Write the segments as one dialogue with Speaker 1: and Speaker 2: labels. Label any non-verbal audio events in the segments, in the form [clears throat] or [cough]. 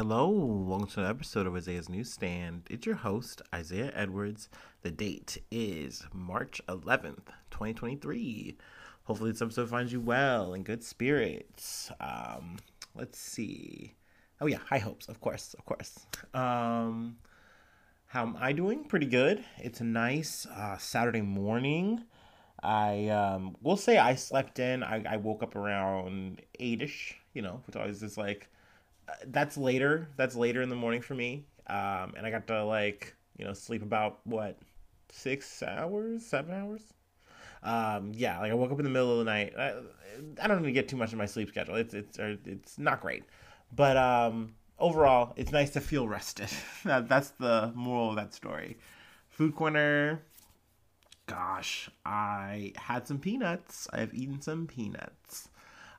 Speaker 1: hello. Welcome to an episode of Isaiah's Newsstand. It's your host, Isaiah Edwards. The date is March 11th, 2023. Hopefully, this episode finds you well in good spirits. Um, let's see. Oh, yeah, high hopes, of course, of course. Um, how am I doing? Pretty good. It's a nice uh, Saturday morning. I um, will say I slept in. I, I woke up around 8 ish, you know, which always is like that's later. That's later in the morning for me. Um, and I got to like you know sleep about what six hours, seven hours. Um, yeah, like I woke up in the middle of the night. I, I don't even get too much of my sleep schedule. It's it's it's not great, but um, overall, it's nice to feel rested. [laughs] that, that's the moral of that story. Food corner. Gosh, I had some peanuts. I have eaten some peanuts.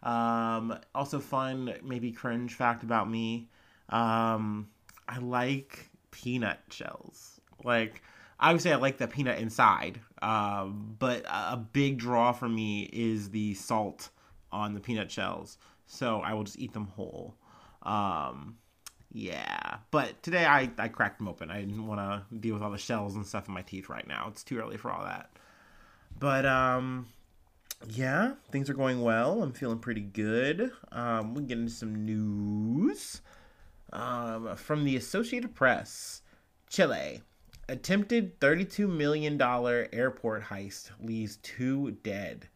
Speaker 1: Um, also, fun, maybe cringe fact about me. Um, I like peanut shells. Like, obviously, I like the peanut inside. Um, but a big draw for me is the salt on the peanut shells. So I will just eat them whole. Um, yeah. But today I, I cracked them open. I didn't want to deal with all the shells and stuff in my teeth right now. It's too early for all that. But, um, yeah, things are going well. I'm feeling pretty good. Um, we get into some news um, from the Associated Press. Chile attempted $32 million airport heist leaves two dead.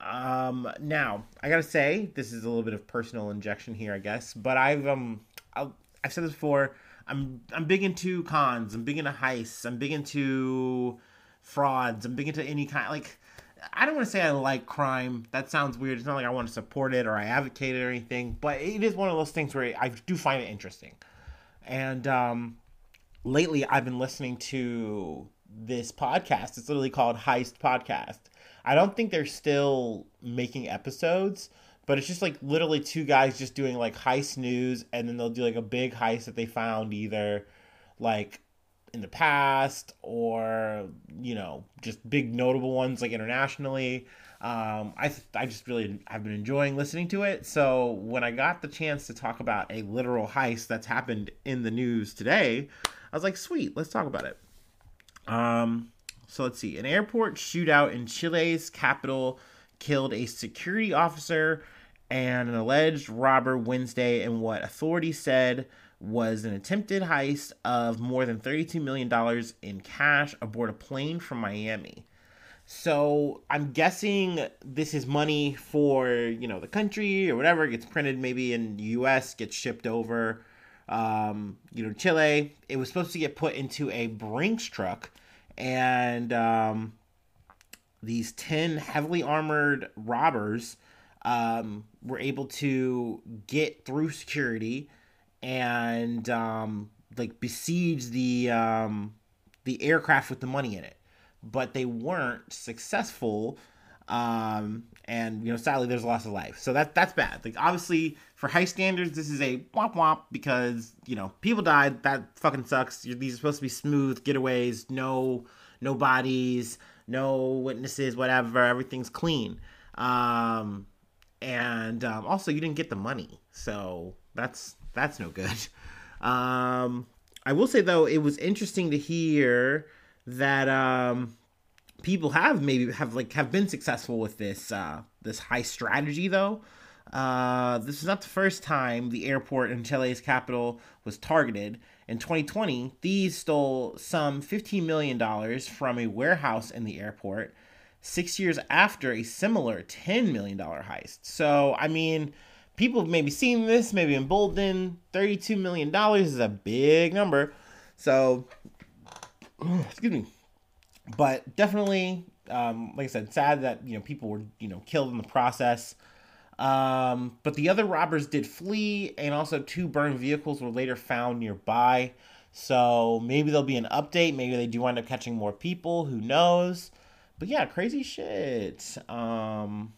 Speaker 1: Um, now I gotta say this is a little bit of personal injection here, I guess, but I've um i have said this before. I'm I'm big into cons. I'm big into heists. I'm big into frauds. I'm big into any kind like I don't want to say I like crime. That sounds weird. It's not like I want to support it or I advocate it or anything, but it is one of those things where I do find it interesting. And um, lately, I've been listening to this podcast. It's literally called Heist Podcast. I don't think they're still making episodes, but it's just like literally two guys just doing like heist news, and then they'll do like a big heist that they found either like in the past or you know just big notable ones like internationally. Um, I, I just really have been enjoying listening to it. So when i got the chance to talk about a literal heist that's happened in the news today i was like sweet let's talk about it. Um, so let's see. An airport shootout in chile's capital killed a security officer and an alleged robber wednesday in what authorities said was an attempted heist of more than $32 million in cash aboard a plane from Miami. So I'm guessing this is money for, you know, the country or whatever. It gets printed maybe in the US, gets shipped over, um, you know, Chile. It was supposed to get put into a Brinks truck. And um, these 10 heavily armored robbers um, were able to get through security and um, like besiege the um, the aircraft with the money in it, but they weren't successful. Um, and you know, sadly, there's a loss of life. So that that's bad. Like obviously, for high standards, this is a womp womp because you know people died. That fucking sucks. These are supposed to be smooth getaways. No, no bodies, no witnesses, whatever. Everything's clean. Um, and um, also, you didn't get the money, so that's that's no good. Um, I will say though, it was interesting to hear that um, people have maybe have like have been successful with this uh, this high strategy though. Uh, this is not the first time the airport in Chile's capital was targeted. In 2020, thieves stole some $15 million from a warehouse in the airport, six years after a similar $10 million heist. So, I mean, people have maybe seen this, maybe emboldened. $32 million is a big number. So, [sighs] excuse me. But definitely, um, like I said, sad that, you know, people were, you know, killed in the process. Um, but the other robbers did flee, and also two burned vehicles were later found nearby. So maybe there'll be an update. Maybe they do wind up catching more people. Who knows? But yeah, crazy shit. Um,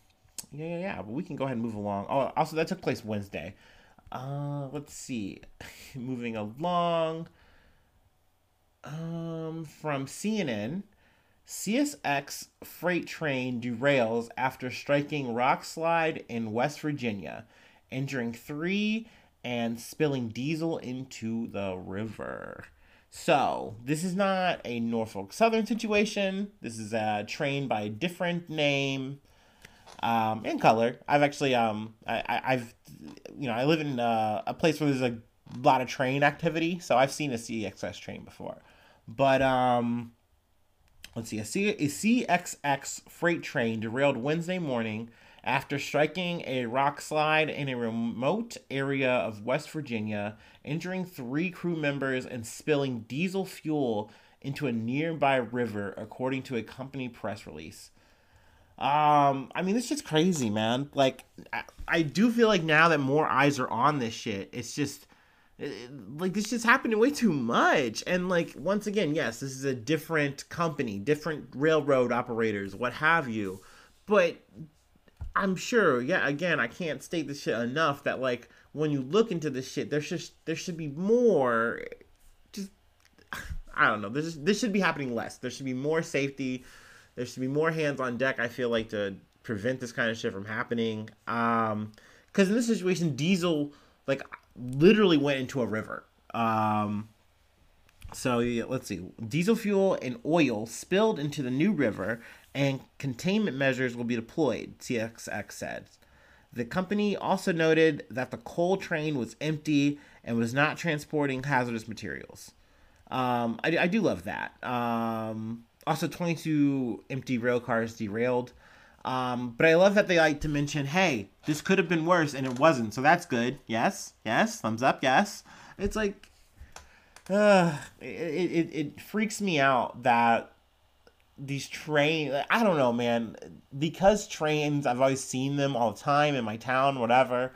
Speaker 1: yeah, yeah, yeah. But we can go ahead and move along. Oh, also that took place Wednesday. Uh, let's see. [laughs] Moving along. Um, from CNN, CSX freight train derails after striking rock slide in West Virginia, injuring three and spilling diesel into the river. So, this is not a Norfolk Southern situation. This is a train by a different name um, and color. I've actually, um, I, I've, you know, I live in uh, a place where there's a lot of train activity, so I've seen a CSX train before. But, um, let's see, a, C- a CSX freight train derailed Wednesday morning after striking a rock slide in a remote area of West Virginia, injuring three crew members and spilling diesel fuel into a nearby river, according to a company press release. Um, I mean, this shit's crazy, man. Like, I, I do feel like now that more eyes are on this shit, it's just like this just happening way too much and like once again yes this is a different company different railroad operators what have you but I'm sure, yeah, again, I can't state this shit enough that like when you look into this shit, there's just there should be more just [sighs] I don't know. This this should be happening less. There should be more safety. There should be more hands on deck, I feel like to prevent this kind of shit from happening. Um cuz in this situation Diesel like literally went into a river. Um so yeah, let's see. Diesel fuel and oil spilled into the New River and containment measures will be deployed, CSX said. The company also noted that the coal train was empty and was not transporting hazardous materials. Um, I, I, do love that. Um, also, 22 empty rail cars derailed. Um, but I love that they like to mention, hey, this could have been worse and it wasn't. So that's good. Yes, yes, thumbs up, yes. It's like, uh, it, it, it freaks me out that these train I don't know, man. Because trains, I've always seen them all the time in my town, whatever.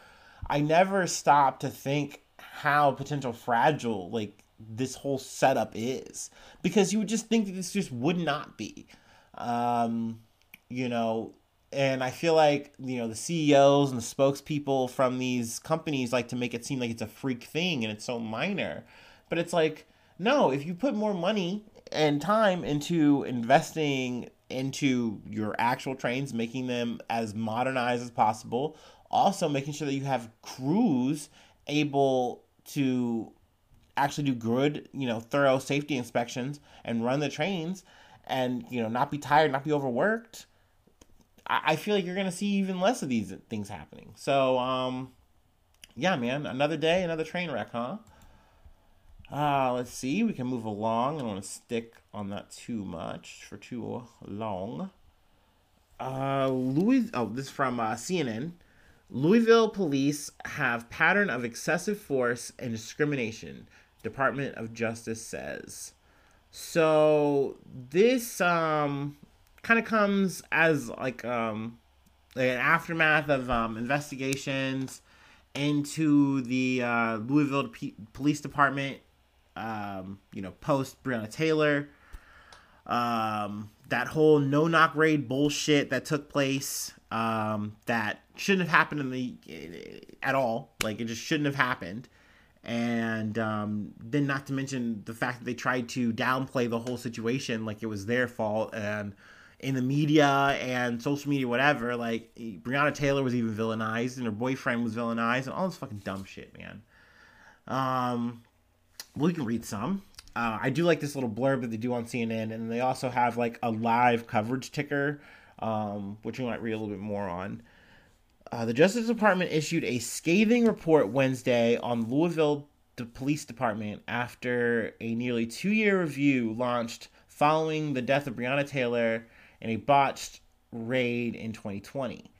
Speaker 1: I never stop to think how potential fragile like this whole setup is because you would just think that this just would not be. Um, you know, and I feel like you know the CEOs and the spokespeople from these companies like to make it seem like it's a freak thing and it's so minor, but it's like no, if you put more money and time into investing into your actual trains, making them as modernized as possible. Also, making sure that you have crews able to actually do good, you know, thorough safety inspections and run the trains and, you know, not be tired, not be overworked. I, feel like you're going to see even less of these things happening. So, um, yeah, man, another day, another train wreck, huh? Uh, let's see. We can move along. I don't want to stick on that too much for too long. Uh, Louis. Oh, this is from uh, CNN. Louisville police have pattern of excessive force and discrimination. Department of Justice says. So this um kind of comes as like um an aftermath of um investigations into the uh, Louisville P- Police Department um, you know, post Breonna Taylor, um, that whole no knock raid bullshit that took place, um, that shouldn't have happened in the at all. Like it just shouldn't have happened. And um, then, not to mention the fact that they tried to downplay the whole situation, like it was their fault, and in the media and social media, whatever. Like Breonna Taylor was even villainized, and her boyfriend was villainized, and all this fucking dumb shit, man. Um, we can read some. Uh, I do like this little blurb that they do on CNN, and they also have like a live coverage ticker, um, which we might read a little bit more on. Uh, the Justice Department issued a scathing report Wednesday on Louisville the Police Department after a nearly two year review launched following the death of Breonna Taylor in a botched raid in 2020.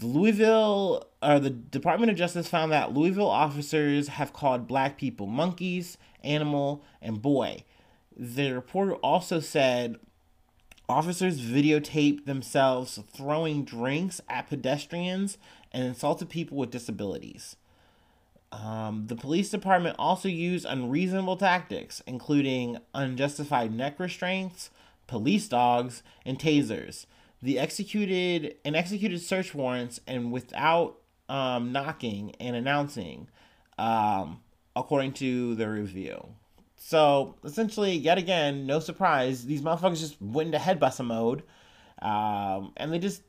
Speaker 1: The Louisville or the Department of Justice found that Louisville officers have called black people monkeys, animal, and boy. The report also said officers videotaped themselves throwing drinks at pedestrians and insulted people with disabilities. Um, the police department also used unreasonable tactics, including unjustified neck restraints, police dogs, and tasers, the executed and executed search warrants and without um, knocking and announcing, um, according to the review. So essentially, yet again, no surprise, these motherfuckers just went into head busting mode, um, and they just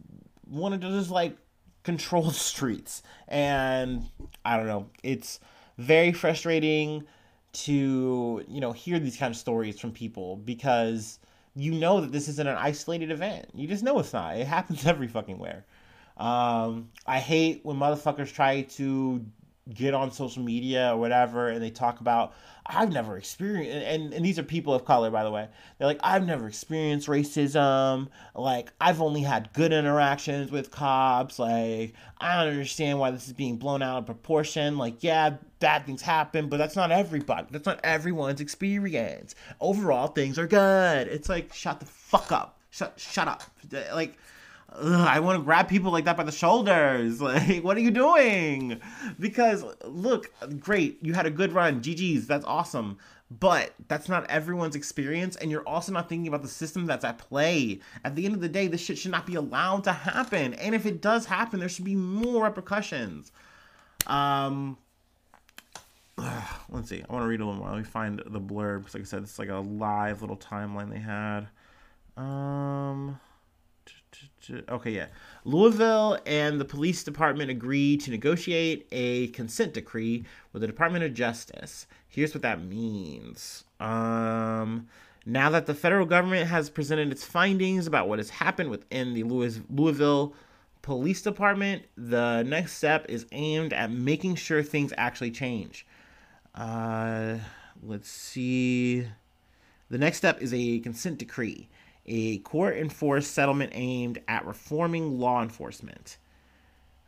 Speaker 1: wanted to just like control [laughs] the streets. And I don't know, it's very frustrating to, you know, hear these kind of stories from people because you know that this isn't an isolated event. You just know it's not. It happens [laughs] every fucking where. Um, I hate when motherfuckers try to get on social media or whatever and they talk about I've never experienced and, and these are people of color by the way. They're like, I've never experienced racism, like I've only had good interactions with cops, like I don't understand why this is being blown out of proportion. Like, yeah, bad things happen, but that's not everybody. That's not everyone's experience. Overall things are good. It's like shut the fuck up. Shut shut up. Like Ugh, I want to grab people like that by the shoulders. [laughs] Like, what are you doing? Because look, great, you had a good run. GG's, that's awesome. But that's not everyone's experience, and you're also not thinking about the system that's at play. At the end of the day, this shit should not be allowed to happen. And if it does happen, there should be more repercussions. Um, let's see. I want to read a little more. Let me find the blurb. Because, like I said, it's like a live little timeline they had. Um. Okay, yeah. Louisville and the police department agreed to negotiate a consent decree with the Department of Justice. Here's what that means. Um, now that the federal government has presented its findings about what has happened within the Louis- Louisville Police Department, the next step is aimed at making sure things actually change. Uh, let's see. The next step is a consent decree a court enforced settlement aimed at reforming law enforcement.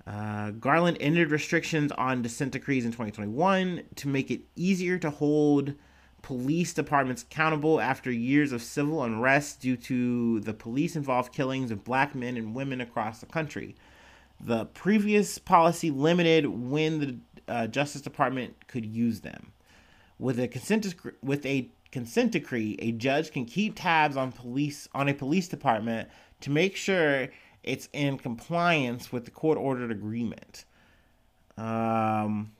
Speaker 1: Uh, Garland ended restrictions on dissent decrees in 2021 to make it easier to hold police departments accountable after years of civil unrest due to the police involved killings of black men and women across the country. The previous policy limited when the uh, Justice Department could use them. With a consent with a consent decree, a judge can keep tabs on police on a police department to make sure it's in compliance with the court ordered agreement. Um,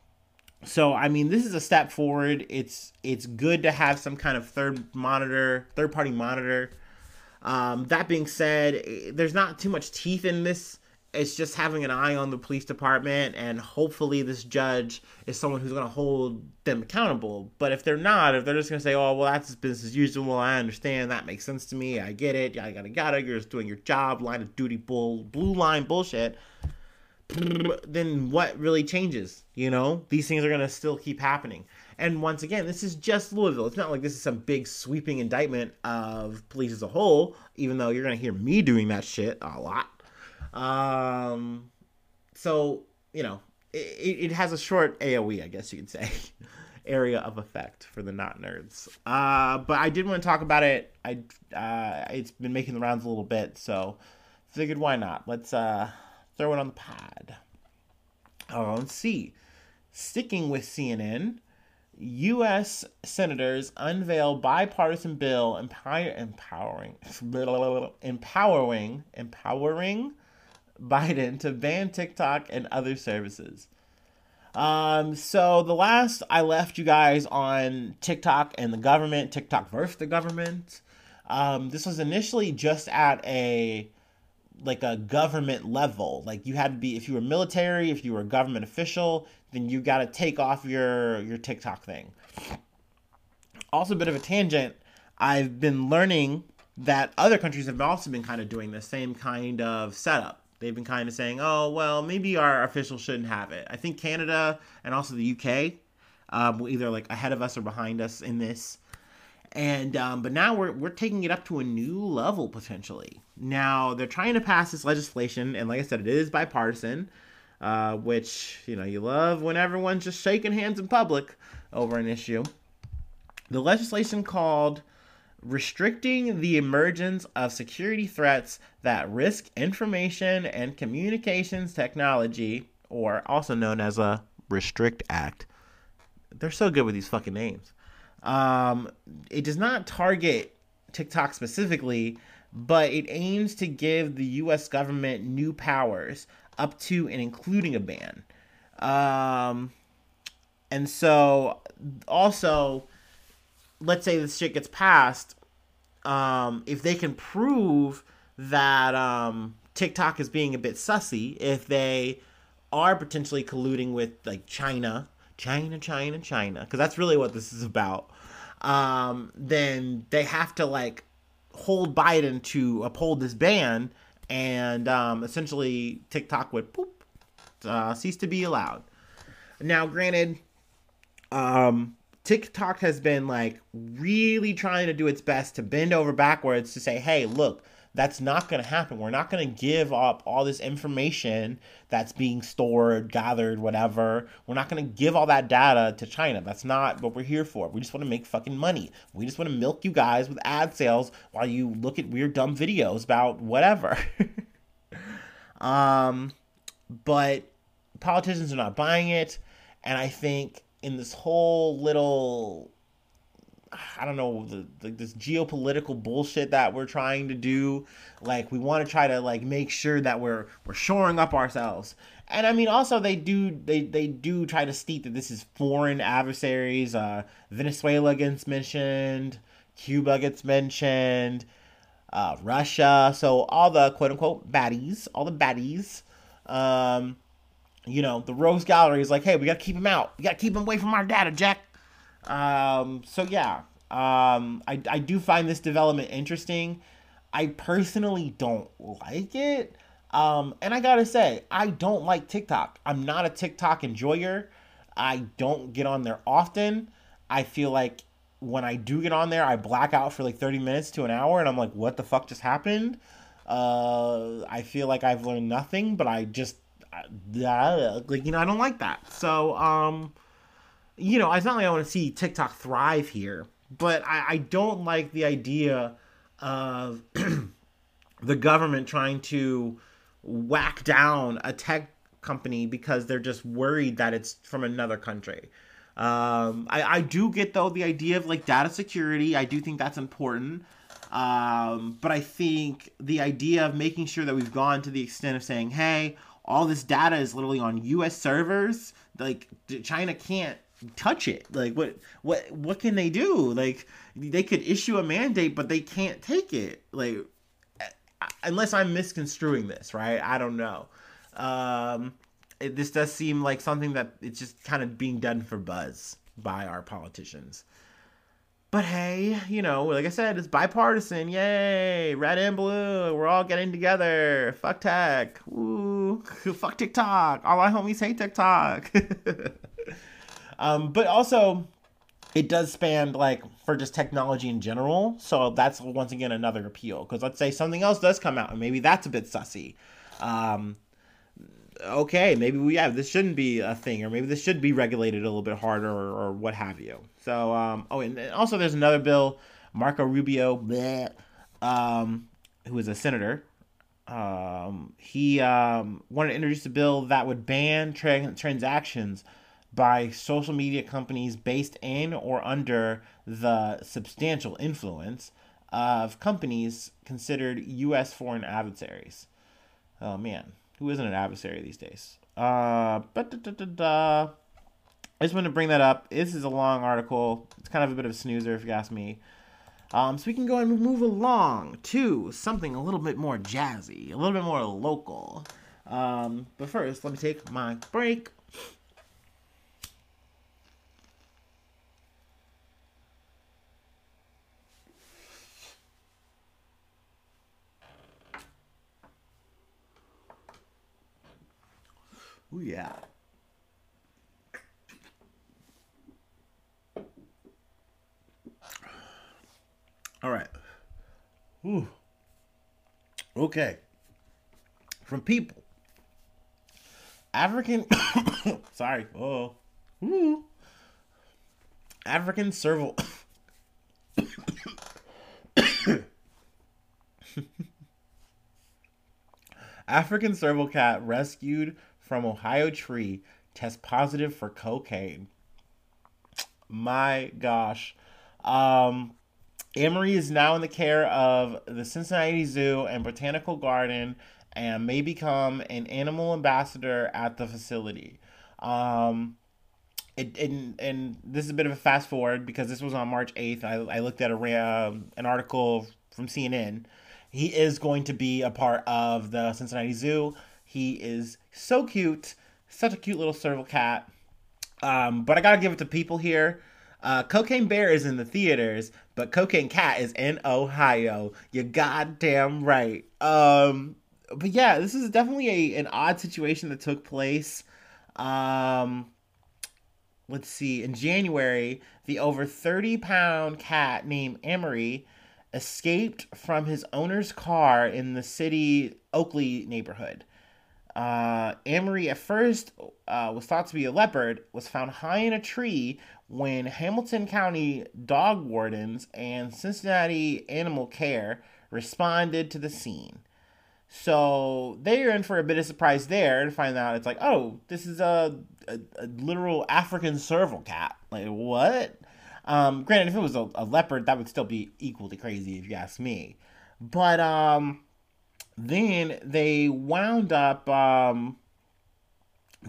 Speaker 1: so I mean, this is a step forward. It's it's good to have some kind of third monitor, third party monitor. Um, that being said, there's not too much teeth in this it's just having an eye on the police department and hopefully this judge is someone who's going to hold them accountable. But if they're not if they're just going to say oh well that's business as usual i understand that makes sense to me i get it i gotta yada you're just doing your job line of duty bull blue line bullshit then what really changes you know? These things are going to still keep happening. And once again this is just louisville. It's not like this is some big sweeping indictment of police as a whole even though you're going to hear me doing that shit a lot um, so you know, it, it has a short AOE, I guess you could say, [laughs] area of effect for the not nerds. Uh, but I did want to talk about it. I uh, it's been making the rounds a little bit, so figured why not? Let's uh throw it on the pad. Oh, let's see. Sticking with CNN, U.S. senators unveil bipartisan bill empower, [laughs] empowering, empowering, empowering Biden to ban TikTok and other services. Um, so the last I left you guys on TikTok and the government, TikTok versus the government. Um, this was initially just at a like a government level. Like you had to be if you were military, if you were a government official, then you got to take off your your TikTok thing. Also, a bit of a tangent. I've been learning that other countries have also been kind of doing the same kind of setup they've been kind of saying, oh, well, maybe our officials shouldn't have it. I think Canada and also the UK um, either like ahead of us or behind us in this. And um, but now we're we're taking it up to a new level potentially. Now they're trying to pass this legislation, and like I said, it is bipartisan, uh, which you know you love when everyone's just shaking hands in public over an issue. The legislation called restricting the emergence of security threats that risk information and communications technology, or also known as a Restrict Act. They're so good with these fucking names. Um, it does not target TikTok specifically, but it aims to give the US government new powers up to and including a ban. Um, and so, also, let's say this shit gets passed, um, if they can prove that um, TikTok is being a bit sussy if they are potentially colluding with like China, China, China, China, because that's really what this is about. Um, then they have to like hold Biden to uphold this ban, and um, essentially TikTok would poop uh, cease to be allowed. Now, granted, um, TikTok has been like really trying to do its best to bend over backwards to say, hey, look, that's not going to happen. We're not going to give up all this information that's being stored, gathered, whatever. We're not going to give all that data to China. That's not what we're here for. We just want to make fucking money. We just want to milk you guys with ad sales while you look at weird, dumb videos about whatever. [laughs] um, but politicians are not buying it. And I think in this whole little I don't know the, the, this geopolitical bullshit that we're trying to do. Like we want to try to like make sure that we're we're shoring up ourselves. And I mean also they do they they do try to state that this is foreign adversaries. Uh, Venezuela gets mentioned, Cuba gets mentioned, uh, Russia. So all the quote unquote baddies, all the baddies. Um, you know, the Rogues Gallery is like, hey, we gotta keep him out. We gotta keep him away from our data, Jack. Um, so yeah, um, I, I do find this development interesting. I personally don't like it. Um, and I gotta say, I don't like TikTok. I'm not a TikTok enjoyer. I don't get on there often. I feel like when I do get on there, I black out for like 30 minutes to an hour, and I'm like, what the fuck just happened? Uh, I feel like I've learned nothing, but I just, uh, like, you know, I don't like that. So, um, you know, it's not like I want to see TikTok thrive here, but I, I don't like the idea of [clears throat] the government trying to whack down a tech company because they're just worried that it's from another country. Um, I, I do get though the idea of like data security. I do think that's important. Um, but I think the idea of making sure that we've gone to the extent of saying, hey, all this data is literally on US servers, like China can't touch it. Like what what what can they do? Like they could issue a mandate, but they can't take it. Like unless I'm misconstruing this, right? I don't know. Um, it, this does seem like something that it's just kind of being done for buzz by our politicians. But hey, you know, like I said, it's bipartisan. Yay! Red and blue. We're all getting together. Fuck tech. Woo. Fuck TikTok. All my homies hate TikTok. [laughs] Um, but also, it does span like for just technology in general. So that's once again another appeal. Because let's say something else does come out, and maybe that's a bit sussy. Um, okay, maybe we have this shouldn't be a thing, or maybe this should be regulated a little bit harder, or, or what have you. So, um, oh, and also there's another bill, Marco Rubio, bleh, um, who is a senator. Um, he um, wanted to introduce a bill that would ban tra- transactions by social media companies based in or under the substantial influence of companies considered U.S. foreign adversaries. Oh man, who isn't an adversary these days? Uh, but da, da, da, I just want to bring that up. This is a long article. It's kind of a bit of a snoozer, if you ask me. Um, so we can go and move along to something a little bit more jazzy, a little bit more local. Um, but first, let me take my break. Ooh, yeah. All right. Ooh. Okay. From people. African. [coughs] sorry. Oh. African serval. [coughs] African serval cat rescued from Ohio tree test positive for cocaine. My gosh. Um, Amari is now in the care of the Cincinnati Zoo and Botanical Garden and may become an animal ambassador at the facility. Um, it, and, and this is a bit of a fast forward because this was on March 8th. I, I looked at a, uh, an article from CNN he is going to be a part of the Cincinnati Zoo. He is so cute, such a cute little serval cat. Um, but I gotta give it to people here. Uh, Cocaine Bear is in the theaters, but Cocaine Cat is in Ohio. You're goddamn right. Um, but yeah, this is definitely a an odd situation that took place. Um, let's see. In January, the over thirty pound cat named Amari escaped from his owner's car in the city Oakley neighborhood. Uh, Amari at first uh, was thought to be a leopard, was found high in a tree when Hamilton County dog wardens and Cincinnati Animal Care responded to the scene. So they are in for a bit of surprise there to find out it's like, oh, this is a, a, a literal African serval cat. Like, what? Um, granted, if it was a, a, leopard, that would still be equally crazy if you ask me. But um, then they wound up um,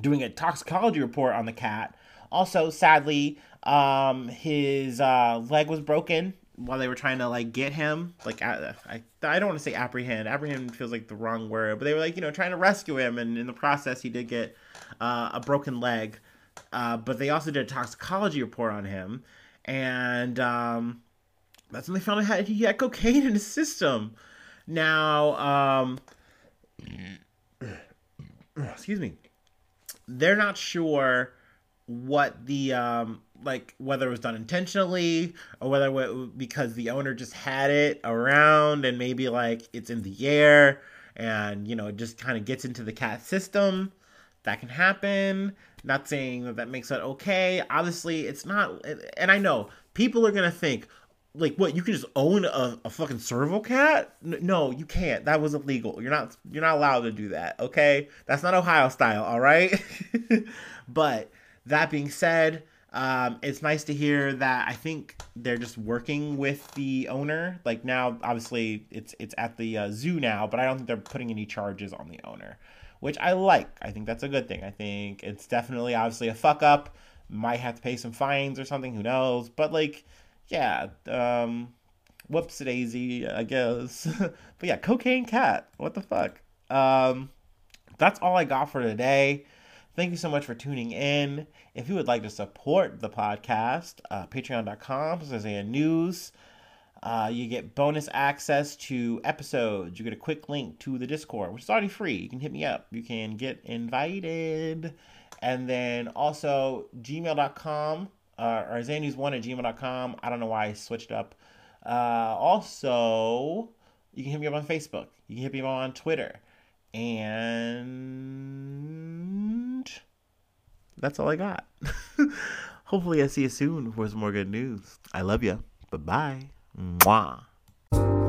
Speaker 1: doing a toxicology report on the cat. Also, sadly, um, his uh, leg was broken while they were trying to like get him. Like I, I, I don't want to say apprehend. Apprehend feels like the wrong word, but they were like you know trying to rescue him, and in the process, he did get uh, a broken leg. Uh, but they also did a toxicology report on him, and um, that's when they found out he had cocaine in his system. Now, um, [clears throat] excuse me, they're not sure what the um, like whether it was done intentionally or whether it because the owner just had it around and maybe like it's in the air and you know it just kind of gets into the cat system that can happen. Not saying that that makes it okay. Obviously it's not and i know people are gonna think like what you can just own a, a fucking serval cat? No you can't. That was illegal you're not you're not allowed to do that okay? That's not ohio style all right? [laughs] But that being said um, it's nice to hear that i think they're just working with the owner like now obviously it's it's at the uh, zoo now but i don't think they're putting any charges on the owner which i like i think that's a good thing i think it's definitely obviously a fuck up might have to pay some fines or something who knows but like yeah, um, whoops daisy, I guess. [laughs] but yeah, cocaine cat. What the fuck? Um, that's all I got for today. Thank you so much for tuning in. If you would like to support the podcast, uh, patreon.com Isaiah News. Uh, you get bonus access to episodes. You get a quick link to the Discord, which is already free. You can hit me up. You can get invited. And then also gmail.com uh, or zanews1 at gmail.com. I don't know why I switched up. Uh, also, you can hit me up on Facebook. You can hit me up on Twitter. And that's all I got. [laughs] Hopefully, I see you soon for some more good news. I love you. Bye bye. Mwah.